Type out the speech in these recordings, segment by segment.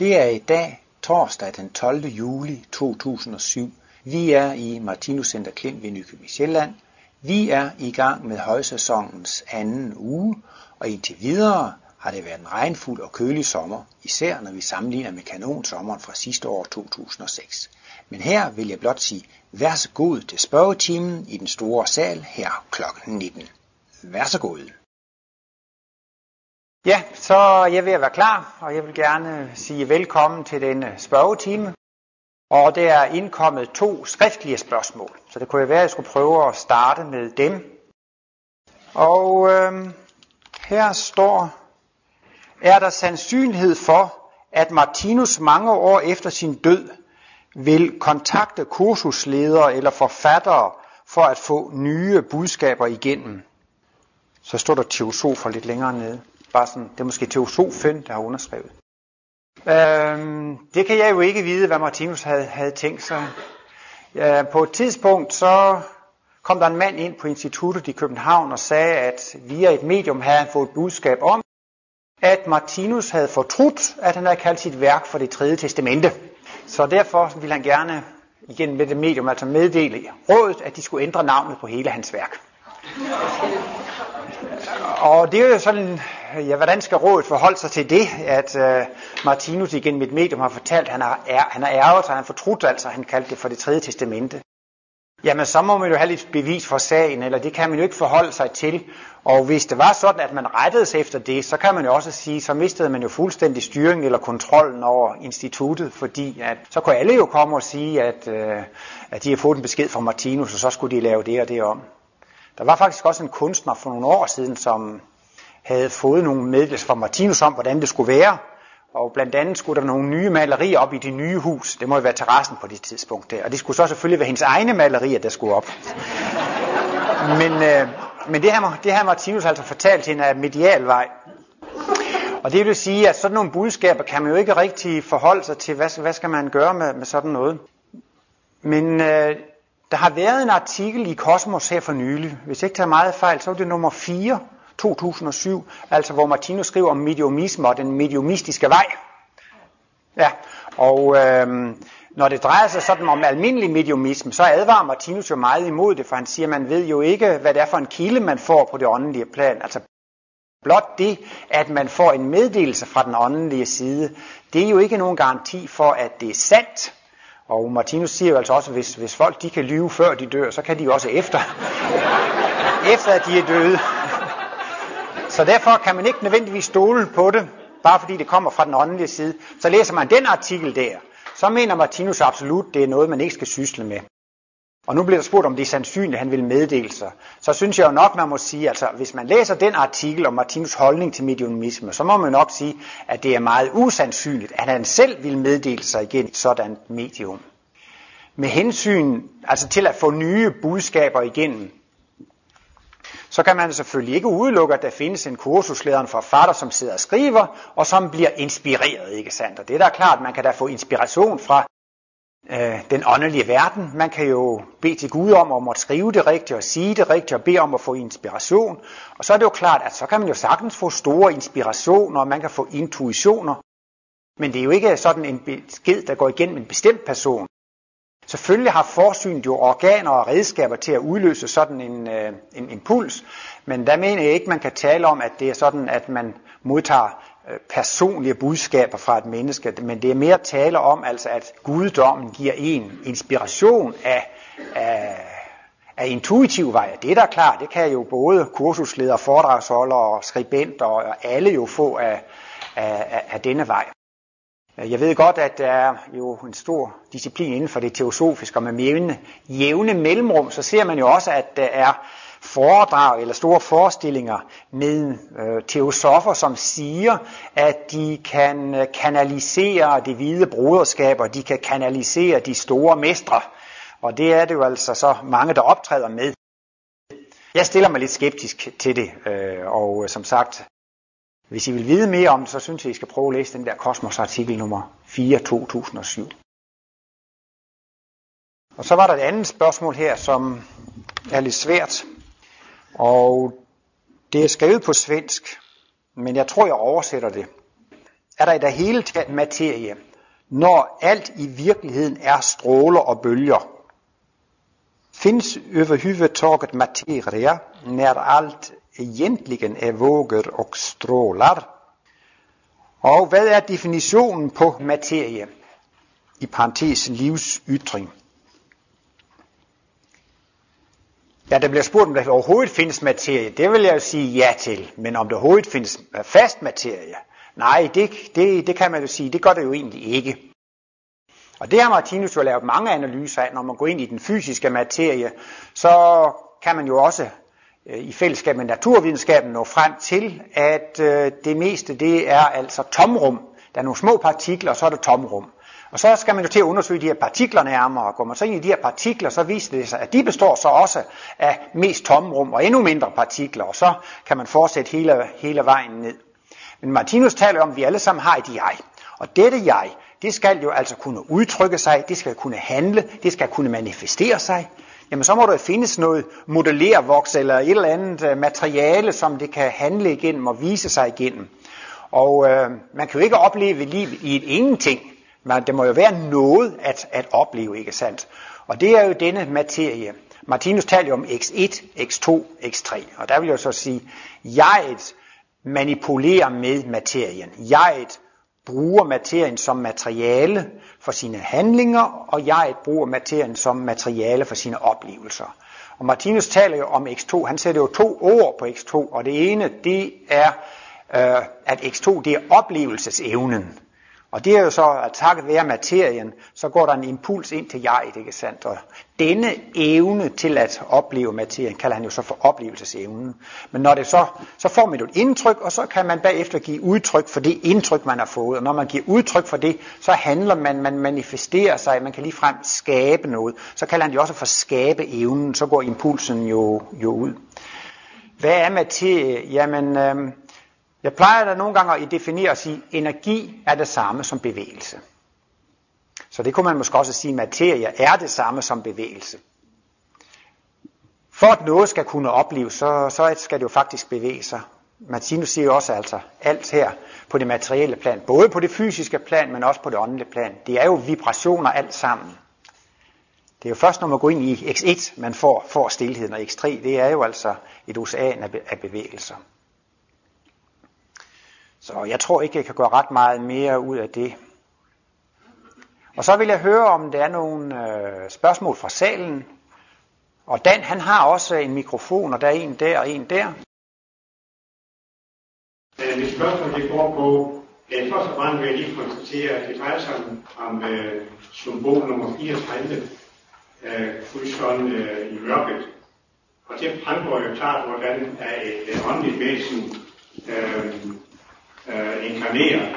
Det er i dag torsdag den 12. juli 2007. Vi er i Martinus Center Klint ved Nykøbing Sjælland. Vi er i gang med højsæsonens anden uge, og indtil videre har det været en regnfuld og kølig sommer, især når vi sammenligner med kanonsommeren fra sidste år 2006. Men her vil jeg blot sige, vær så god til spørgetimen i den store sal her kl. 19. Vær så god. Ja, så er jeg ved at være klar, og jeg vil gerne sige velkommen til denne spørgetime. Og der er indkommet to skriftlige spørgsmål, så det kunne være, at jeg skulle prøve at starte med dem. Og øh, her står, er der sandsynlighed for, at Martinus mange år efter sin død vil kontakte kursusledere eller forfattere for at få nye budskaber igennem? Så står der teosofer lidt længere nede. Bare sådan, det er måske teosofen, der har underskrevet. Øhm, det kan jeg jo ikke vide, hvad Martinus havde, havde tænkt sig. Ja, på et tidspunkt så kom der en mand ind på instituttet i København og sagde, at via et medium havde han fået et budskab om, at Martinus havde fortrudt, at han havde kaldt sit værk for det tredje testamente. Så derfor ville han gerne igen med det medium altså meddele rådet, at de skulle ændre navnet på hele hans værk. Og det er jo sådan, ja, hvordan skal rådet forholde sig til det, at uh, Martinus igen mit medium har fortalt, at han har, er, han har ærget sig, han fortrudt altså, han kaldte det for det tredje testamente. Jamen, så må man jo have lidt bevis for sagen, eller det kan man jo ikke forholde sig til. Og hvis det var sådan, at man rettede sig efter det, så kan man jo også sige, så mistede man jo fuldstændig styringen eller kontrollen over instituttet, fordi at, så kunne alle jo komme og sige, at, uh, at de har fået en besked fra Martinus, og så skulle de lave det og det om. Der var faktisk også en kunstner for nogle år siden, som havde fået nogle meddelelser fra Martinus om, hvordan det skulle være. Og blandt andet skulle der nogle nye malerier op i det nye hus. Det må jo være terrassen på det tidspunkt der. Og det skulle så selvfølgelig være hendes egne malerier, der skulle op. Men, øh, men det, her, det her Martinus altså fortalt hende af medialvej. Og det vil sige, at sådan nogle budskaber kan man jo ikke rigtig forholde sig til. Hvad, hvad skal man gøre med, med sådan noget? Men øh, der har været en artikel i Kosmos her for nylig. Hvis jeg ikke tager meget fejl, så er det nummer 4, 2007, altså hvor Martinus skriver om mediumisme og den mediumistiske vej. Ja, og øh, når det drejer sig sådan om almindelig mediumisme, så advarer Martinus jo meget imod det, for han siger, at man ved jo ikke, hvad det er for en kilde, man får på det åndelige plan. Altså blot det, at man får en meddelelse fra den åndelige side, det er jo ikke nogen garanti for, at det er sandt. Og Martinus siger jo altså også, at hvis, hvis folk de kan lyve før de dør, så kan de også efter, efter at de er døde. Så derfor kan man ikke nødvendigvis stole på det, bare fordi det kommer fra den åndelige side. Så læser man den artikel der, så mener Martinus absolut, det er noget, man ikke skal sysle med. Og nu bliver der spurgt, om det er sandsynligt, at han vil meddele sig. Så synes jeg jo nok, man må sige, altså hvis man læser den artikel om Martinus holdning til medionisme, så må man nok sige, at det er meget usandsynligt, at han selv vil meddele sig igen i sådan medium. Med hensyn altså til at få nye budskaber igennem, så kan man selvfølgelig ikke udelukke, at der findes en kursusleder, en forfatter, som sidder og skriver, og som bliver inspireret, ikke sandt? Og det er da klart, man kan da få inspiration fra øh, den åndelige verden. Man kan jo bede til Gud om, om at skrive det rigtigt og sige det rigtigt og bede om at få inspiration. Og så er det jo klart, at så kan man jo sagtens få store inspirationer, og man kan få intuitioner. Men det er jo ikke sådan en besked, der går igennem en bestemt person. Selvfølgelig har forsynet jo organer og redskaber til at udløse sådan en, øh, en impuls, men der mener jeg ikke, man kan tale om, at det er sådan, at man modtager Øh, personlige budskaber fra et menneske, men det er mere tale om, altså, at guddommen giver en inspiration af, af, af intuitiv vej. Det er da klart, det kan jo både kursusledere, foredragsholdere og skribenter og alle jo få af, af, af denne vej. Jeg ved godt, at der er jo en stor disciplin inden for det teosofiske, og med jævne, jævne mellemrum, så ser man jo også, at der er foredrag eller store forestillinger med øh, teosofer, som siger, at de kan øh, kanalisere det hvide broderskab, og de kan kanalisere de store mestre. Og det er det jo altså så mange, der optræder med. Jeg stiller mig lidt skeptisk til det, øh, og øh, som sagt, hvis I vil vide mere om det, så synes jeg, I skal prøve at læse den der Kosmos artikel nummer 4 2007. Og så var der et andet spørgsmål her, som er lidt svært. Og det er skrevet på svensk, men jeg tror, jeg oversætter det. er der i det hele taget materie, når alt i virkeligheden er stråler og bølger. Finns överhuvudtaget materia när allt egentligen er vågor og strålar? Og hvad er definitionen på materie? I parentes livsytring. Ja, der bliver spurgt, om der overhovedet findes materie. Det vil jeg jo sige ja til. Men om der overhovedet findes fast materie? Nej, det, det, det kan man jo sige, det gør det jo egentlig ikke. Og det har Martinus jo lavet mange analyser af. Når man går ind i den fysiske materie, så kan man jo også øh, i fællesskab med naturvidenskaben nå frem til, at øh, det meste det er altså tomrum. Der er nogle små partikler, og så er der tomrum. Og så skal man jo til at undersøge de her partikler nærmere, og går man så ind i de her partikler, så viser det sig, at de består så også af mest tomrum og endnu mindre partikler, og så kan man fortsætte hele, hele vejen ned. Men Martinus taler om, at vi alle sammen har et jeg. Og dette jeg, det skal jo altså kunne udtrykke sig, det skal kunne handle, det skal kunne manifestere sig. Jamen så må der findes noget modellervoks eller et eller andet øh, materiale, som det kan handle igennem og vise sig igennem. Og øh, man kan jo ikke opleve liv i et ingenting. Men det må jo være noget at, at opleve, ikke sandt? Og det er jo denne materie. Martinus taler jo om x1, x2, x3. Og der vil jeg så sige, jeget manipulerer med materien. Jeget bruger materien som materiale for sine handlinger, og jeget bruger materien som materiale for sine oplevelser. Og Martinus taler jo om x2, han sætter jo to ord på x2, og det ene, det er, øh, at x2, det er oplevelsesevnen. Og det er jo så, at takket være materien, så går der en impuls ind til jeget, ikke sandt? Og denne evne til at opleve materien, kalder han jo så for oplevelsesevnen. Men når det så, så får man et indtryk, og så kan man bagefter give udtryk for det indtryk, man har fået. Og når man giver udtryk for det, så handler man, man manifesterer sig, man kan ligefrem skabe noget. Så kalder han det også for skabe evnen, så går impulsen jo, jo ud. Hvad er materie? Jamen, øh, jeg plejer da nogle gange at definere og sige, at energi er det samme som bevægelse. Så det kunne man måske også sige, at materie er det samme som bevægelse. For at noget skal kunne opleves, så, så skal det jo faktisk bevæge sig. Martinus siger jo også altså alt her på det materielle plan, både på det fysiske plan, men også på det åndelige plan. Det er jo vibrationer alt sammen. Det er jo først, når man går ind i X1, man får, får stillheden, og X3, det er jo altså et ocean af, af bevægelser. Så jeg tror ikke, jeg kan gøre ret meget mere ud af det. Og så vil jeg høre, om der er nogle øh, spørgsmål fra salen. Og Dan, han har også en mikrofon, og der er en der og en der. Øh, mit spørgsmål det går på, at først og fremmest vil jeg lige konstatere, at det drejer sig om, om øh, symbol nummer 34, øh, fryseren øh, i mørket. Og det fremgår jo klart, hvordan er et øh, åndeligt væsen øh, øh, inkarnere.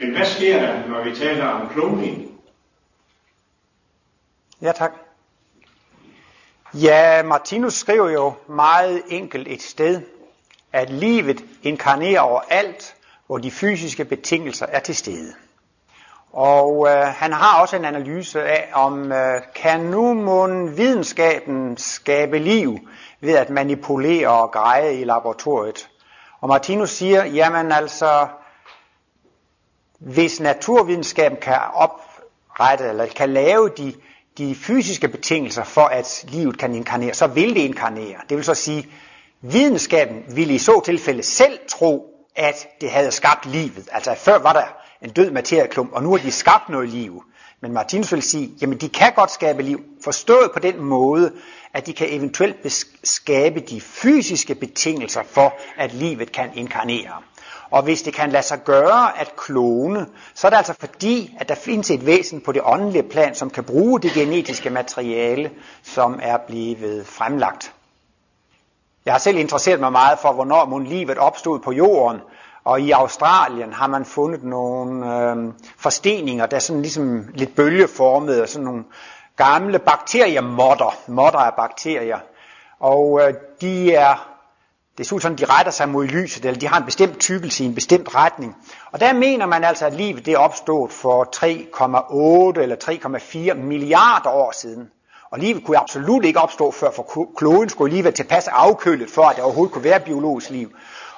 Men hvad sker der, når vi taler om kloning? Ja, tak. Ja, Martinus skriver jo meget enkelt et sted, at livet inkarnerer overalt, hvor de fysiske betingelser er til stede. Og øh, han har også en analyse af, om øh, kan nu mon videnskaben skabe liv ved at manipulere og greje i laboratoriet. Og Martinus siger, jamen altså, hvis naturvidenskaben kan oprette, eller kan lave de, de fysiske betingelser for, at livet kan inkarnere, så vil det inkarnere. Det vil så sige, videnskaben ville i så tilfælde selv tro, at det havde skabt livet. Altså før var der en død materieklump, og nu har de skabt noget liv. Men Martinus vil sige, jamen de kan godt skabe liv, forstået på den måde, at de kan eventuelt skabe de fysiske betingelser for, at livet kan inkarnere. Og hvis det kan lade sig gøre at klone, så er det altså fordi, at der findes et væsen på det åndelige plan, som kan bruge det genetiske materiale, som er blevet fremlagt. Jeg har selv interesseret mig meget for, hvornår livet opstod på jorden, og i Australien har man fundet nogle øh, forsteninger, der er sådan ligesom lidt bølgeformede, og sådan nogle gamle bakteriemotter. Motter af bakterier. Og øh, de er, det ser ud sådan, de retter sig mod lyset, eller de har en bestemt tykkelse i en bestemt retning. Og der mener man altså, at livet det er opstået for 3,8 eller 3,4 milliarder år siden. Og livet kunne absolut ikke opstå før, for kloden skulle lige være tilpas afkølet, for at der overhovedet kunne være biologisk liv.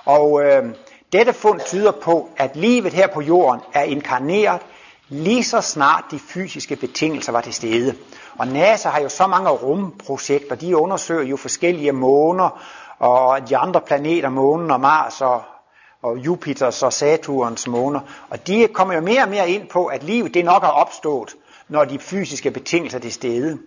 Og øh, dette fund tyder på, at livet her på jorden er inkarneret lige så snart de fysiske betingelser var til stede. Og NASA har jo så mange rumprojekter, de undersøger jo forskellige måner, og de andre planeter, månen og Mars og, og Jupiters og Saturns måner. Og de kommer jo mere og mere ind på, at livet det nok er opstået, når de fysiske betingelser er til stede.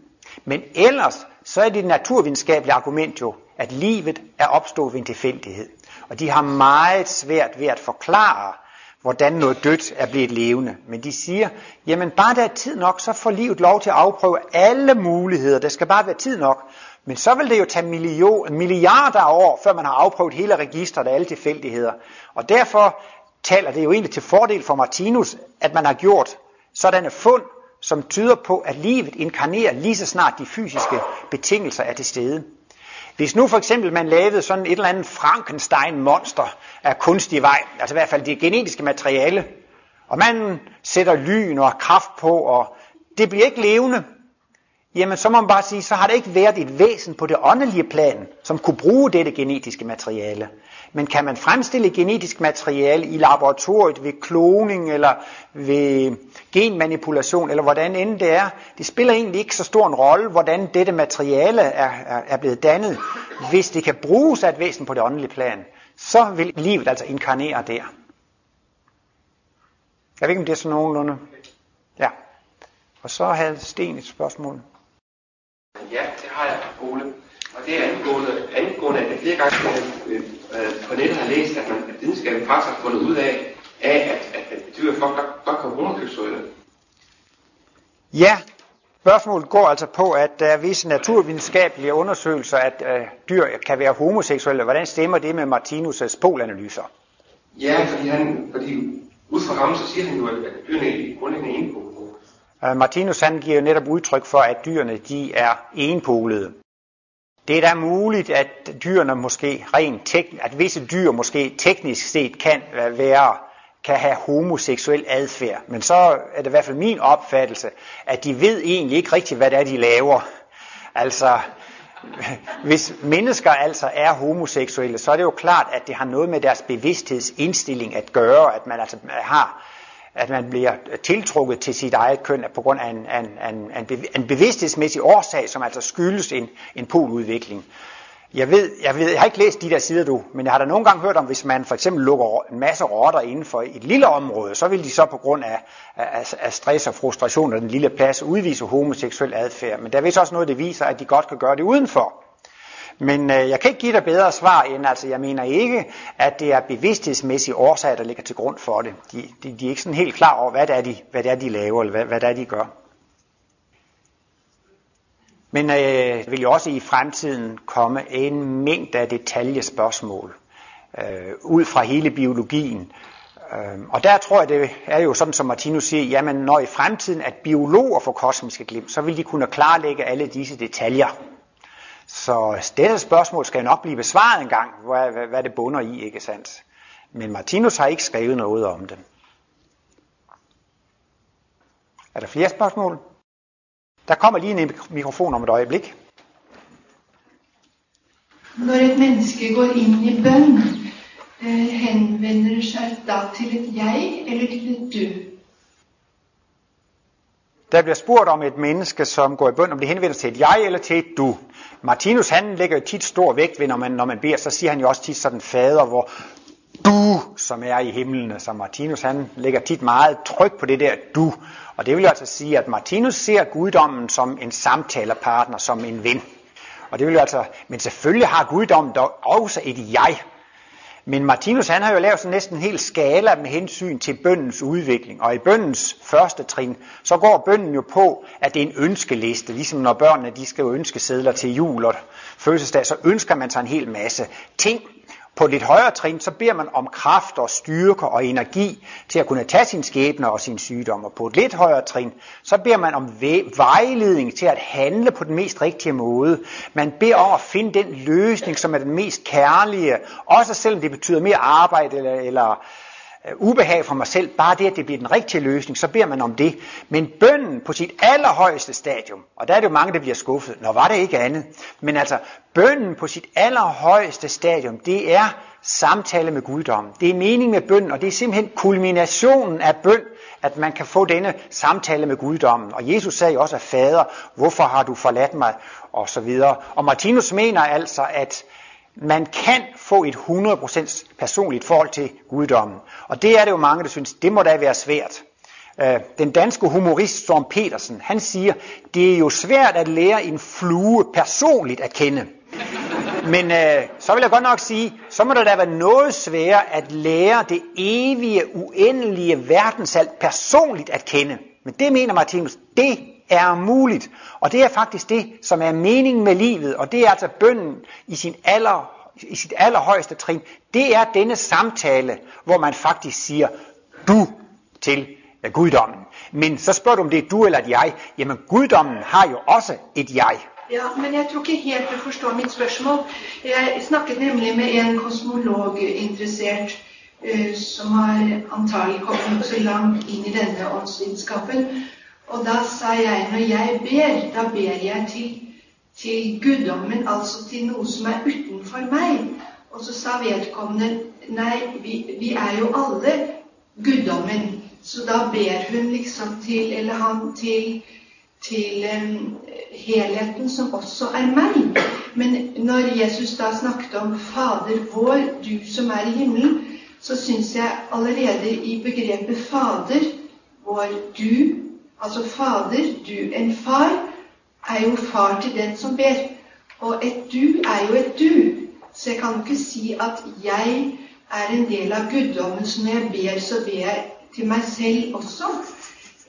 Men ellers så er det naturvidenskabelige argument jo, at livet er opstået ved en tilfældighed. Og de har meget svært ved at forklare, hvordan noget dødt er blevet levende. Men de siger, jamen bare der er tid nok, så får livet lov til at afprøve alle muligheder. Der skal bare være tid nok. Men så vil det jo tage million, milliarder af år, før man har afprøvet hele registret af alle tilfældigheder. Og derfor taler det jo egentlig til fordel for Martinus, at man har gjort sådanne fund, som tyder på, at livet inkarnerer lige så snart de fysiske betingelser er til stede. Hvis nu for eksempel man lavede sådan et eller andet Frankenstein-monster af kunstig vej, altså i hvert fald det genetiske materiale, og man sætter lyn og kraft på, og det bliver ikke levende, jamen så må man bare sige, så har det ikke været et væsen på det åndelige plan, som kunne bruge dette genetiske materiale. Men kan man fremstille genetisk materiale i laboratoriet ved kloning eller ved genmanipulation eller hvordan end det er, det spiller egentlig ikke så stor en rolle, hvordan dette materiale er, er, er blevet dannet. Hvis det kan bruges af et væsen på det åndelige plan, så vil livet altså inkarnere der. Jeg ved ikke, om det er sådan nogenlunde. Ja. Og så havde Sten et spørgsmål. Ja, det har jeg, Ole. Og det er angående, angående at jeg flere gange øh, øh, på nettet har læst, at, man, at videnskaben faktisk har fundet ud af, af at, at, at dyr folk godt, godt kan homoseksuelle. Ja, spørgsmålet går altså på, at der er visse naturvidenskabelige undersøgelser, at øh, dyr kan være homoseksuelle. Hvordan stemmer det med Martinus' polanalyser? Ja, fordi, han, fordi ud fra rammen, så siger han jo, at, dyrene er grundlæggende enpolede. Øh, Martinus han giver jo netop udtryk for, at dyrene de er enpolede. Det er da muligt, at dyrene måske rent tek- at visse dyr måske teknisk set kan øh, være kan have homoseksuel adfærd. Men så er det i hvert fald min opfattelse, at de ved egentlig ikke rigtigt, hvad det er, de laver. Altså, hvis mennesker altså er homoseksuelle, så er det jo klart, at det har noget med deres bevidsthedsindstilling at gøre, at man altså øh, har at man bliver tiltrukket til sit eget køn på grund af en, en, en, en bevidsthedsmæssig årsag, som altså skyldes en, en poludvikling. Jeg ved, jeg ved, jeg har ikke læst de der sider du, men jeg har da nogle gange hørt om, hvis man for eksempel lukker en masse rotter inden for et lille område, så vil de så på grund af, af, af stress og frustration og den lille plads udvise homoseksuel adfærd. Men der er vist også noget, der viser, at de godt kan gøre det udenfor. Men øh, jeg kan ikke give dig bedre svar end, altså jeg mener ikke, at det er bevidsthedsmæssige årsager, der ligger til grund for det. De, de, de er ikke sådan helt klar over, hvad det er, de, hvad det er, de laver, eller hvad, hvad det er, de gør. Men øh, vil jo også i fremtiden komme en mængde af detaljespørgsmål øh, ud fra hele biologien. Øh, og der tror jeg, det er jo sådan, som Martinus siger, jamen når i fremtiden at biologer får kosmiske glimt, så vil de kunne klarlægge alle disse detaljer. Så dette spørgsmål skal nok blive besvaret en gang, hvad, hvad, hvad det bunder i, ikke sandt? Men Martinus har ikke skrevet noget om det. Er der flere spørgsmål? Der kommer lige en mikrofon om et øjeblik. Når et menneske går ind i bøn, eh, henvender sig da til et jeg eller til et du? Der bliver spurgt om et menneske, som går i bøn, om det henvender til et jeg eller til et du. Martinus han lægger jo tit stor vægt ved, når man, når man beder, så siger han jo også tit sådan fader, hvor du, som er i himlen, så Martinus han lægger tit meget tryk på det der du. Og det vil jo altså sige, at Martinus ser guddommen som en samtalepartner, som en ven. Og det vil jo altså, men selvfølgelig har guddommen dog også et jeg. Men Martinus han har jo lavet sådan næsten en hel skala med hensyn til bøndens udvikling. Og i bøndens første trin, så går bønden jo på, at det er en ønskeliste. Ligesom når børnene de skal jo ønske sædler til jul og fødselsdag, så ønsker man sig en hel masse ting. På et lidt højere trin, så beder man om kraft og styrke og energi til at kunne tage sin skæbne og sin sygdom. Og på et lidt højere trin, så beder man om vejledning til at handle på den mest rigtige måde. Man beder om at finde den løsning, som er den mest kærlige, også selvom det betyder mere arbejde eller, eller Øh, ubehag for mig selv, bare det, at det bliver den rigtige løsning, så beder man om det. Men bønden på sit allerhøjeste stadium, og der er det jo mange, der bliver skuffet, når var det ikke andet. Men altså, bønden på sit allerhøjeste stadium, det er samtale med guddommen. Det er mening med bønden, og det er simpelthen kulminationen af bøn, at man kan få denne samtale med guddommen. Og Jesus sagde jo også af fader, hvorfor har du forladt mig? Og så videre. Og Martinus mener altså, at man kan få et 100% personligt forhold til guddommen. Og det er det jo mange, der synes, det må da være svært. Øh, den danske humorist Storm Petersen, han siger, det er jo svært at lære en flue personligt at kende. Men øh, så vil jeg godt nok sige, så må det da være noget sværere at lære det evige, uendelige verdensalt personligt at kende. Men det mener Martinus, det er muligt. Og det er faktisk det, som er meningen med livet, og det er altså bønden i, sin aller, i sit allerhøjeste trin. Det er denne samtale, hvor man faktisk siger du til guddommen. Men så spørger du, om det er du eller et jeg. Jamen guddommen har jo også et jeg. Ja, men jeg tror ikke helt du forstår mit spørgsmål. Jeg snakket nemlig med en kosmolog eh, interessert uh, som har antagelig kommet så langt ind i denne åndsvidenskapen, og da sa jeg, når jeg ber, da ber jeg til, til guddommen, altså til noe som er utenfor meg. Og så sa vedkommende, nei, vi, vi er jo alle guddommen. Så da ber hun liksom til, eller han til, til um, helheten som også er meg. Men når Jesus da snakket om Fader vår, du som er i himmelen, så syns jeg allerede i begrepet Fader vår, du, altså Fader, du, en far, er jo far til den som ber. Og et du er jo et du. Så jeg kan ikke si at jeg er en del av guddommen, så når jeg ber, så ber jeg til meg selv også.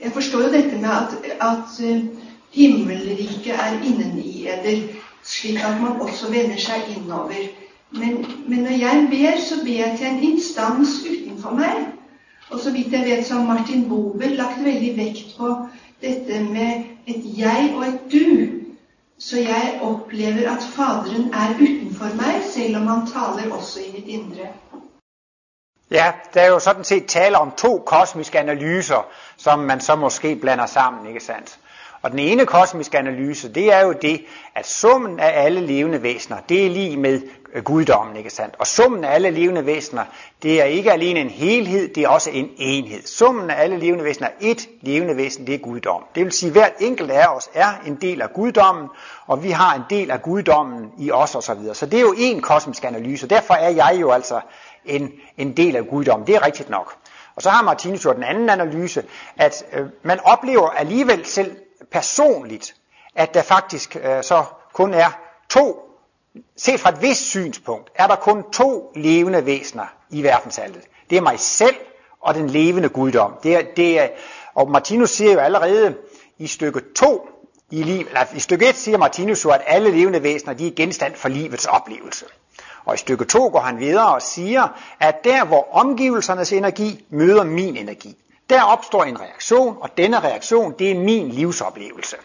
Jeg forstår jo dette med at, at uh, himmelriket er inneni eder, slik at man også vender seg innover. Men, men når jeg ber, så ber jeg til en instans utenfor meg. Og så vidt jeg vet, så har Martin Bobel lagt veldig vekt på dette med et jeg og et du. Så jeg opplever at Faderen er utenfor meg, selv om han taler også i mitt indre. Ja, der er jo sådan set tale om to kosmiske analyser, som man så måske blander sammen, ikke sandt? Og den ene kosmiske analyse, det er jo det, at summen af alle levende væsener, det er lige med øh, guddommen, ikke sandt? Og summen af alle levende væsener, det er ikke alene en helhed, det er også en enhed. Summen af alle levende væsener, er et levende væsen, det er guddom. Det vil sige, at hvert enkelt af os er en del af guddommen, og vi har en del af guddommen i os osv. Så, videre. så det er jo en kosmisk analyse, derfor er jeg jo altså en, en del af guddommen. Det er rigtigt nok. Og så har Martinus jo den anden analyse, at øh, man oplever alligevel selv personligt, at der faktisk øh, så kun er to, set fra et vist synspunkt, er der kun to levende væsener i verdensaltet. Det er mig selv og den levende guddom. Det er, det er, og Martinus siger jo allerede i stykke 2 i, liv, eller i stykke 1 siger Martinus jo, at alle levende væsener de er genstand for livets oplevelse. Og i stykke 2 går han videre og siger, at der hvor omgivelsernes energi møder min energi, der opstår en reaktion, og denne reaktion, det er min livsoplevelse.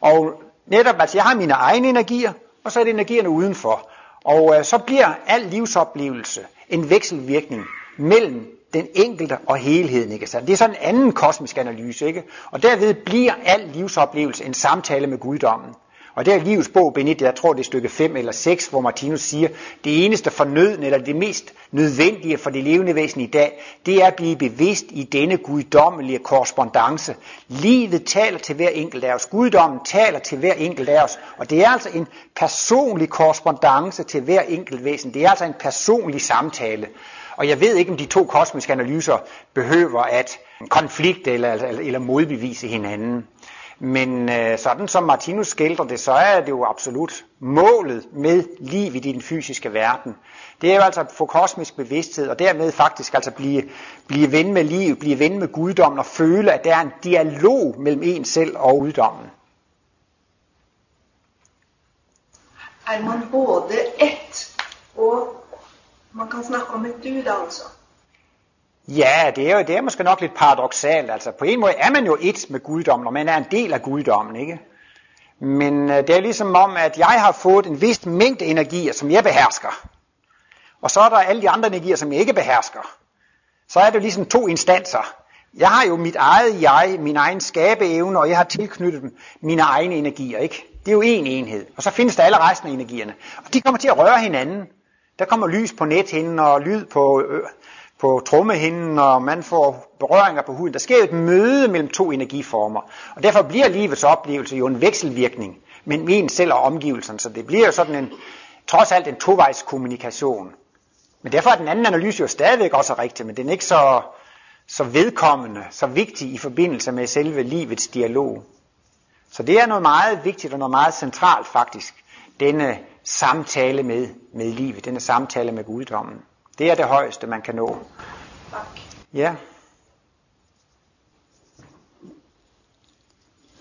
Og netop, altså jeg har mine egne energier, og så er det energierne udenfor. Og øh, så bliver al livsoplevelse en vekselvirkning mellem den enkelte og helheden. Ikke? Så det er sådan en anden kosmisk analyse. Ikke? Og derved bliver al livsoplevelse en samtale med guddommen. Og der er livets bog, Benedikt, jeg tror det er stykke 5 eller 6, hvor Martinus siger, det eneste fornødne, eller det mest nødvendige for det levende væsen i dag, det er at blive bevidst i denne guddommelige korrespondence. Livet taler til hver enkelt af os. Guddommen taler til hver enkelt af os. Og det er altså en personlig korrespondence til hver enkelt væsen. Det er altså en personlig samtale. Og jeg ved ikke, om de to kosmiske analyser behøver at konflikte eller, eller, eller modbevise hinanden. Men øh, sådan som Martinus skildrer det, så er det jo absolut målet med liv i den fysiske verden. Det er jo altså at få kosmisk bevidsthed, og dermed faktisk altså blive, blive ven med liv, blive ven med guddommen, og føle, at der er en dialog mellem en selv og guddommen. Er man både et, og man kan snakke om et du, altså? Ja, det er jo det er måske nok lidt paradoxalt. Altså på en måde er man jo et med guddommen, og man er en del af guddommen, ikke? Men øh, det er ligesom om, at jeg har fået en vis mængde energier, som jeg behersker. Og så er der alle de andre energier, som jeg ikke behersker. så er det jo ligesom to instanser. Jeg har jo mit eget jeg, min egen skabeevne, og jeg har tilknyttet dem mine egne energier, ikke? Det er jo én enhed. Og så findes der alle resten af energierne. Og de kommer til at røre hinanden. Der kommer lys på nethinden og lyd på, øh, på trommehinden, og man får berøringer på huden. Der sker jo et møde mellem to energiformer. Og derfor bliver livets oplevelse jo en vekselvirkning mellem en selv og omgivelserne. Så det bliver jo sådan en, trods alt en tovejs kommunikation. Men derfor er den anden analyse jo stadigvæk også rigtig, men den er ikke så, så vedkommende, så vigtig i forbindelse med selve livets dialog. Så det er noget meget vigtigt og noget meget centralt faktisk, denne samtale med, med livet, denne samtale med guddommen. Det er det højeste, man kan nå. Tak. Ja.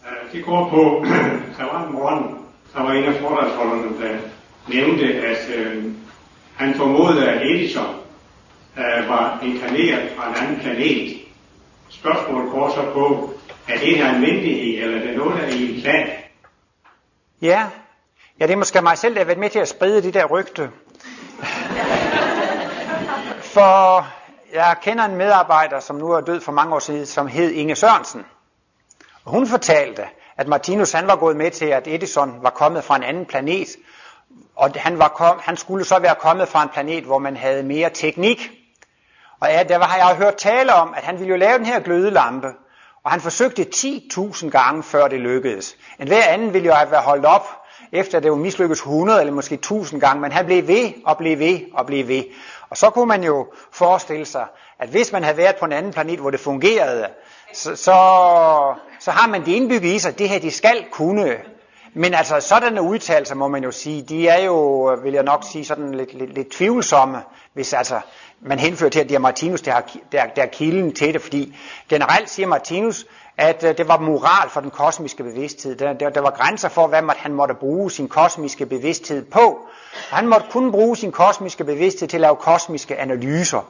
Øh, Det går på, der var en morgen, der var en af foredragsholderne, der nævnte, at øh, han formodede, at Edison øh, var inkarneret fra en anden planet. Spørgsmålet går så på, er det en almindelighed, eller er det noget, der er i en plan? Ja. Ja, det er måske mig selv, der har været med til at sprede det der rygte. For jeg kender en medarbejder, som nu er død for mange år siden, som hed Inge Sørensen. Og hun fortalte, at Martinus han var gået med til, at Edison var kommet fra en anden planet, og han, var kom, han skulle så være kommet fra en planet, hvor man havde mere teknik. Og ja, der har jeg hørt tale om, at han ville jo lave den her glødelampe, og han forsøgte 10.000 gange, før det lykkedes. En hver anden ville jo have været holdt op, efter det var mislykkedes 100 eller måske 1000 gange, men han blev ved og blev ved og blev ved. Og så kunne man jo forestille sig, at hvis man havde været på en anden planet, hvor det fungerede, så, så, så har man det indbygget i sig, det her de skal kunne. Men altså sådanne udtalelser må man jo sige, de er jo, vil jeg nok sige, sådan lidt, lidt, lidt tvivlsomme, hvis altså man henfører til, at det er Martinus, der, har, der, der er kilden til det, fordi generelt siger Martinus, at øh, det var moral for den kosmiske bevidsthed. Der, der, der var grænser for, hvad han måtte bruge sin kosmiske bevidsthed på. Og han måtte kun bruge sin kosmiske bevidsthed til at lave kosmiske analyser.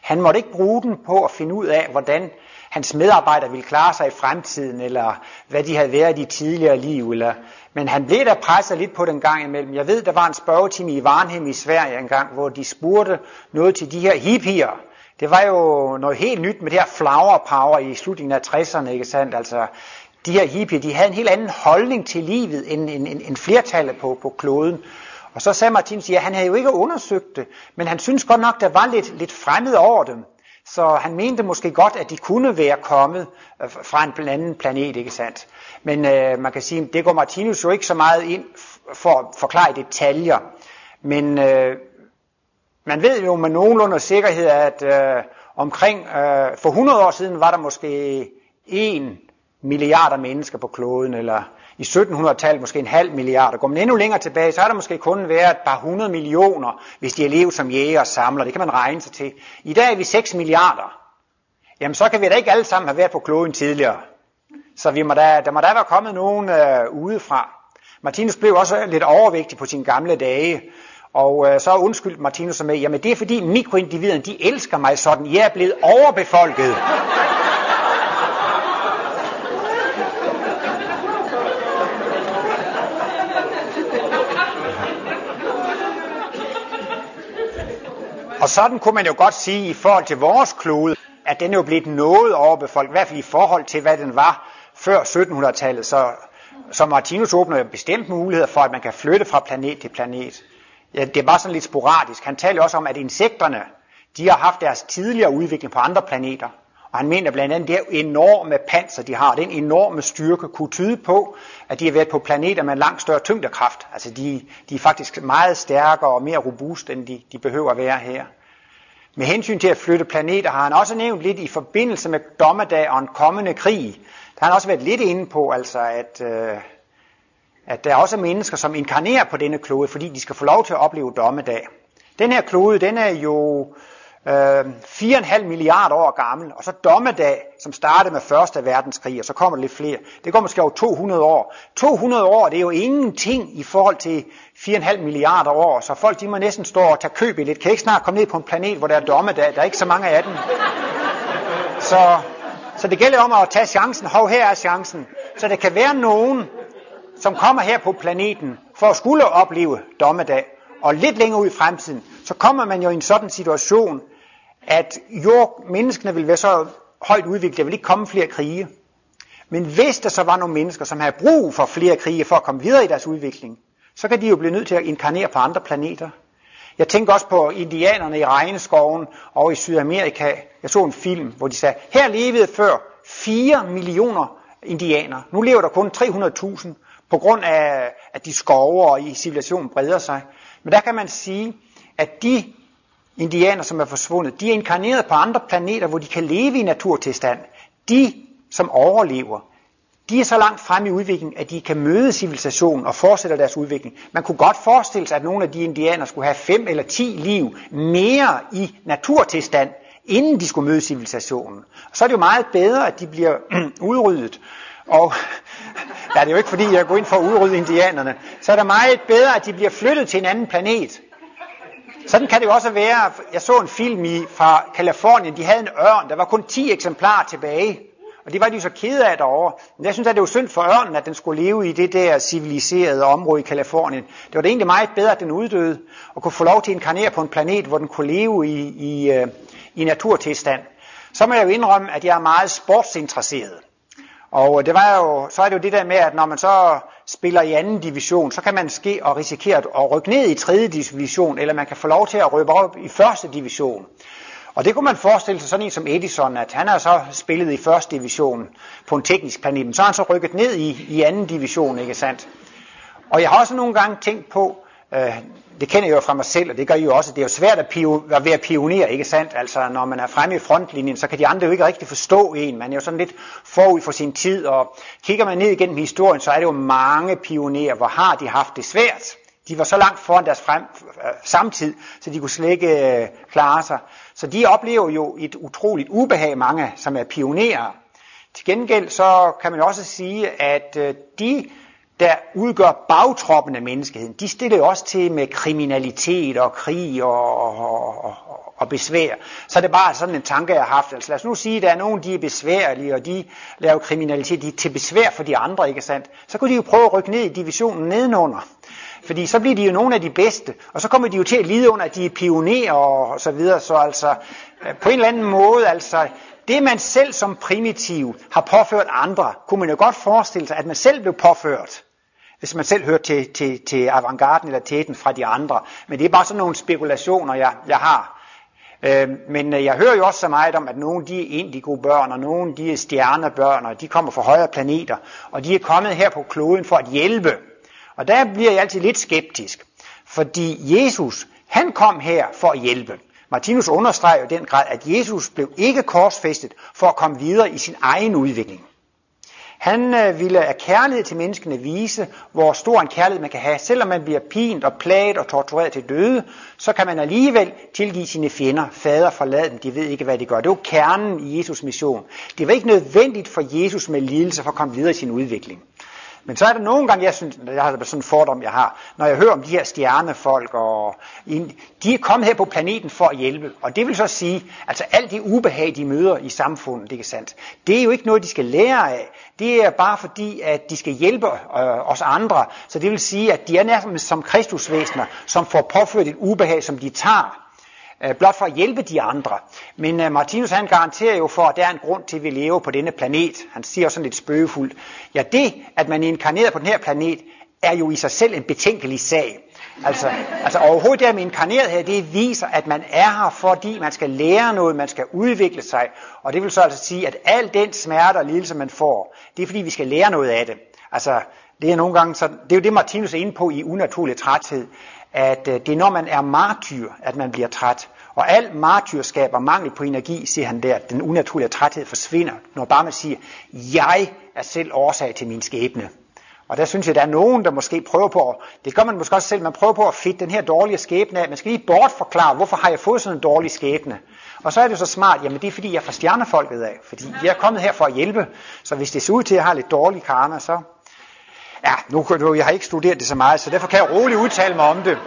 Han måtte ikke bruge den på at finde ud af, hvordan hans medarbejdere ville klare sig i fremtiden, eller hvad de havde været i tidligere liv. Eller... Men han blev da presset lidt på den gang imellem. Jeg ved, der var en spørgetime i Varnhem i Sverige engang, hvor de spurgte noget til de her hippier, det var jo noget helt nyt med det her flower power i slutningen af 60'erne, ikke sandt? Altså, de her hippie, de havde en helt anden holdning til livet end, end, end, end flertallet på, på kloden. Og så sagde Martin, at han havde jo ikke undersøgt det, men han synes godt nok, der var lidt, lidt fremmed over dem. Så han mente måske godt, at de kunne være kommet øh, fra en anden planet, ikke sandt? Men øh, man kan sige, det går Martinus jo ikke så meget ind for at forklare i detaljer. Men øh, man ved jo med nogenlunde sikkerhed, at øh, omkring øh, for 100 år siden var der måske 1 milliarder mennesker på kloden, eller i 1700-tallet måske en halv milliard. Går man endnu længere tilbage, så har der måske kun været et par hundrede millioner, hvis de har levet som jæger og samler. Det kan man regne sig til. I dag er vi 6 milliarder. Jamen så kan vi da ikke alle sammen have været på kloden tidligere. Så vi må da, der må da være kommet nogen øh, udefra. Martinus blev også lidt overvægtig på sine gamle dage, og øh, så undskyldte Martinus sig med, jamen det er fordi mikroindividerne, de elsker mig sådan, jeg er blevet overbefolket. Og sådan kunne man jo godt sige i forhold til vores klode, at den er jo blevet noget overbefolket, i hvert fald i forhold til, hvad den var før 1700-tallet. Så, så Martinus åbner jo bestemt muligheder for, at man kan flytte fra planet til planet. Ja, det er bare sådan lidt sporadisk. Han taler også om, at insekterne, de har haft deres tidligere udvikling på andre planeter. Og han mener blandt andet, at det enorme panser, de har, den enorme styrke, kunne tyde på, at de har været på planeter med en langt større tyngdekraft. Altså de, de er faktisk meget stærkere og mere robuste, end de, de behøver at være her. Med hensyn til at flytte planeter har han også nævnt lidt i forbindelse med dommedag og en kommende krig. Der har han også været lidt inde på, altså at, øh, at der er også mennesker, som inkarnerer på denne klode, fordi de skal få lov til at opleve dommedag. Den her klode, den er jo øh, 4,5 milliarder år gammel, og så dommedag, som startede med første verdenskrig, og så kommer der lidt flere. Det går måske over 200 år. 200 år, det er jo ingenting i forhold til 4,5 milliarder år, så folk de må næsten stå og tage køb i lidt. Kan ikke snart komme ned på en planet, hvor der er dommedag? Der er ikke så mange af dem. Så, så det gælder om at tage chancen. Hov, her er chancen. Så der kan være nogen, som kommer her på planeten for at skulle opleve dommedag. Og lidt længere ud i fremtiden, så kommer man jo i en sådan situation, at jord, menneskene vil være så højt udviklet, der vil ikke komme flere krige. Men hvis der så var nogle mennesker, som havde brug for flere krige for at komme videre i deres udvikling, så kan de jo blive nødt til at inkarnere på andre planeter. Jeg tænker også på indianerne i regneskoven og i Sydamerika. Jeg så en film, hvor de sagde, her levede før 4 millioner indianere. Nu lever der kun 300.000 på grund af, at de skove og i civilisationen breder sig. Men der kan man sige, at de indianer, som er forsvundet, de er inkarneret på andre planeter, hvor de kan leve i naturtilstand. De, som overlever, de er så langt frem i udviklingen, at de kan møde civilisationen og fortsætte deres udvikling. Man kunne godt forestille sig, at nogle af de indianer skulle have fem eller ti liv mere i naturtilstand, inden de skulle møde civilisationen. Og så er det jo meget bedre, at de bliver udryddet. Og ja, det er jo ikke fordi, jeg går ind for at udrydde indianerne. Så er det meget bedre, at de bliver flyttet til en anden planet. Sådan kan det jo også være. Jeg så en film i, fra Kalifornien, de havde en ørn, der var kun 10 eksemplarer tilbage. Og det var de jo så kede af derovre. Men jeg synes, at det var synd for ørnen, at den skulle leve i det der civiliserede område i Kalifornien. Det var det egentlig meget bedre, at den uddøde, og kunne få lov til at inkarnere på en planet, hvor den kunne leve i, i, øh, i naturtilstand. Så må jeg jo indrømme, at jeg er meget sportsinteresseret. Og øh, det var jo, så er det jo det der med, at når man så spiller i anden division, så kan man ske og risikere at rykke ned i tredje division, eller man kan få lov til at rykke op i første division. Og det kunne man forestille sig sådan en som Edison, at han har så spillet i første division på en teknisk planet, men så har han så rykket ned i, i anden division, ikke sandt? Og jeg har også nogle gange tænkt på, øh, det kender jeg jo fra mig selv, og det gør I jo også, det er jo svært at, pio, at være ikke sandt? Altså, når man er fremme i frontlinjen, så kan de andre jo ikke rigtig forstå en. Man er jo sådan lidt forud for sin tid, og kigger man ned igennem historien, så er det jo mange pionerer, hvor har de haft det svært. De var så langt foran deres frem, øh, samtid, så de kunne slet ikke øh, klare sig. Så de oplever jo et utroligt ubehag, mange som er pionerer. Til gengæld så kan man også sige, at øh, de, der udgør bagtroppen af menneskeheden, de stiller jo også til med kriminalitet og krig og, og, og, og besvær. Så det er bare sådan en tanke, jeg har haft. Altså lad os nu sige, at der er nogen, de er besværlige, og de laver kriminalitet, de er til besvær for de andre, ikke sandt? Så kunne de jo prøve at rykke ned i divisionen nedenunder. Fordi så bliver de jo nogle af de bedste, og så kommer de jo til at lide under, at de er pionerer og så videre. Så altså, øh, på en eller anden måde, altså, det man selv som primitiv har påført andre, kunne man jo godt forestille sig, at man selv blev påført. Hvis man selv hører til, til, til avantgarden eller teten fra de andre. Men det er bare sådan nogle spekulationer, jeg, jeg har. Øh, men øh, jeg hører jo også så meget om, at nogle de er indigo-børn, og nogle de er stjernebørn, og de kommer fra højere planeter, og de er kommet her på kloden for at hjælpe og der bliver jeg altid lidt skeptisk, fordi Jesus, han kom her for at hjælpe. Martinus understreger jo den grad, at Jesus blev ikke korsfæstet for at komme videre i sin egen udvikling. Han øh, ville af kærlighed til menneskene vise, hvor stor en kærlighed man kan have. Selvom man bliver pint og plaget og tortureret til døde, så kan man alligevel tilgive sine fjender. Fader forlad dem, de ved ikke, hvad de gør. Det var kernen i Jesus mission. Det var ikke nødvendigt for Jesus med lidelse for at komme videre i sin udvikling. Men så er der nogle gange, jeg synes, jeg har sådan en fordom, jeg har, når jeg hører om de her stjernefolk, og de er kommet her på planeten for at hjælpe. Og det vil så sige, altså alt det ubehag, de møder i samfundet, det er sandt, det er jo ikke noget, de skal lære af. Det er bare fordi, at de skal hjælpe øh, os andre. Så det vil sige, at de er nærmest som kristusvæsener, som får påført et ubehag, som de tager øh, blot for at hjælpe de andre. Men øh, Martinus han garanterer jo for, at der er en grund til, at vi lever på denne planet. Han siger sådan lidt spøgefuldt. Ja, det, at man er inkarneret på den her planet, er jo i sig selv en betænkelig sag. Altså, altså overhovedet det at man inkarneret her, det viser, at man er her, fordi man skal lære noget, man skal udvikle sig. Og det vil så altså sige, at al den smerte og lidelse, man får, det er fordi, vi skal lære noget af det. Altså, det er nogle gange så, det er jo det, Martinus er inde på i unaturlig træthed, at øh, det er når man er martyr, at man bliver træt. Og al martyrskab og mangel på energi, siger han der, den unaturlige træthed forsvinder, når bare man siger, jeg er selv årsag til min skæbne. Og der synes jeg, der er nogen, der måske prøver på, det gør man måske også selv, man prøver på at fitte den her dårlige skæbne af. Man skal lige bortforklare, hvorfor har jeg fået sådan en dårlig skæbne. Og så er det så smart, jamen det er fordi, jeg er fra stjernefolket af. Fordi jeg er kommet her for at hjælpe. Så hvis det ser ud til, at jeg har lidt dårlig karma, så... Ja, nu kan du, jeg har ikke studeret det så meget, så derfor kan jeg roligt udtale mig om det.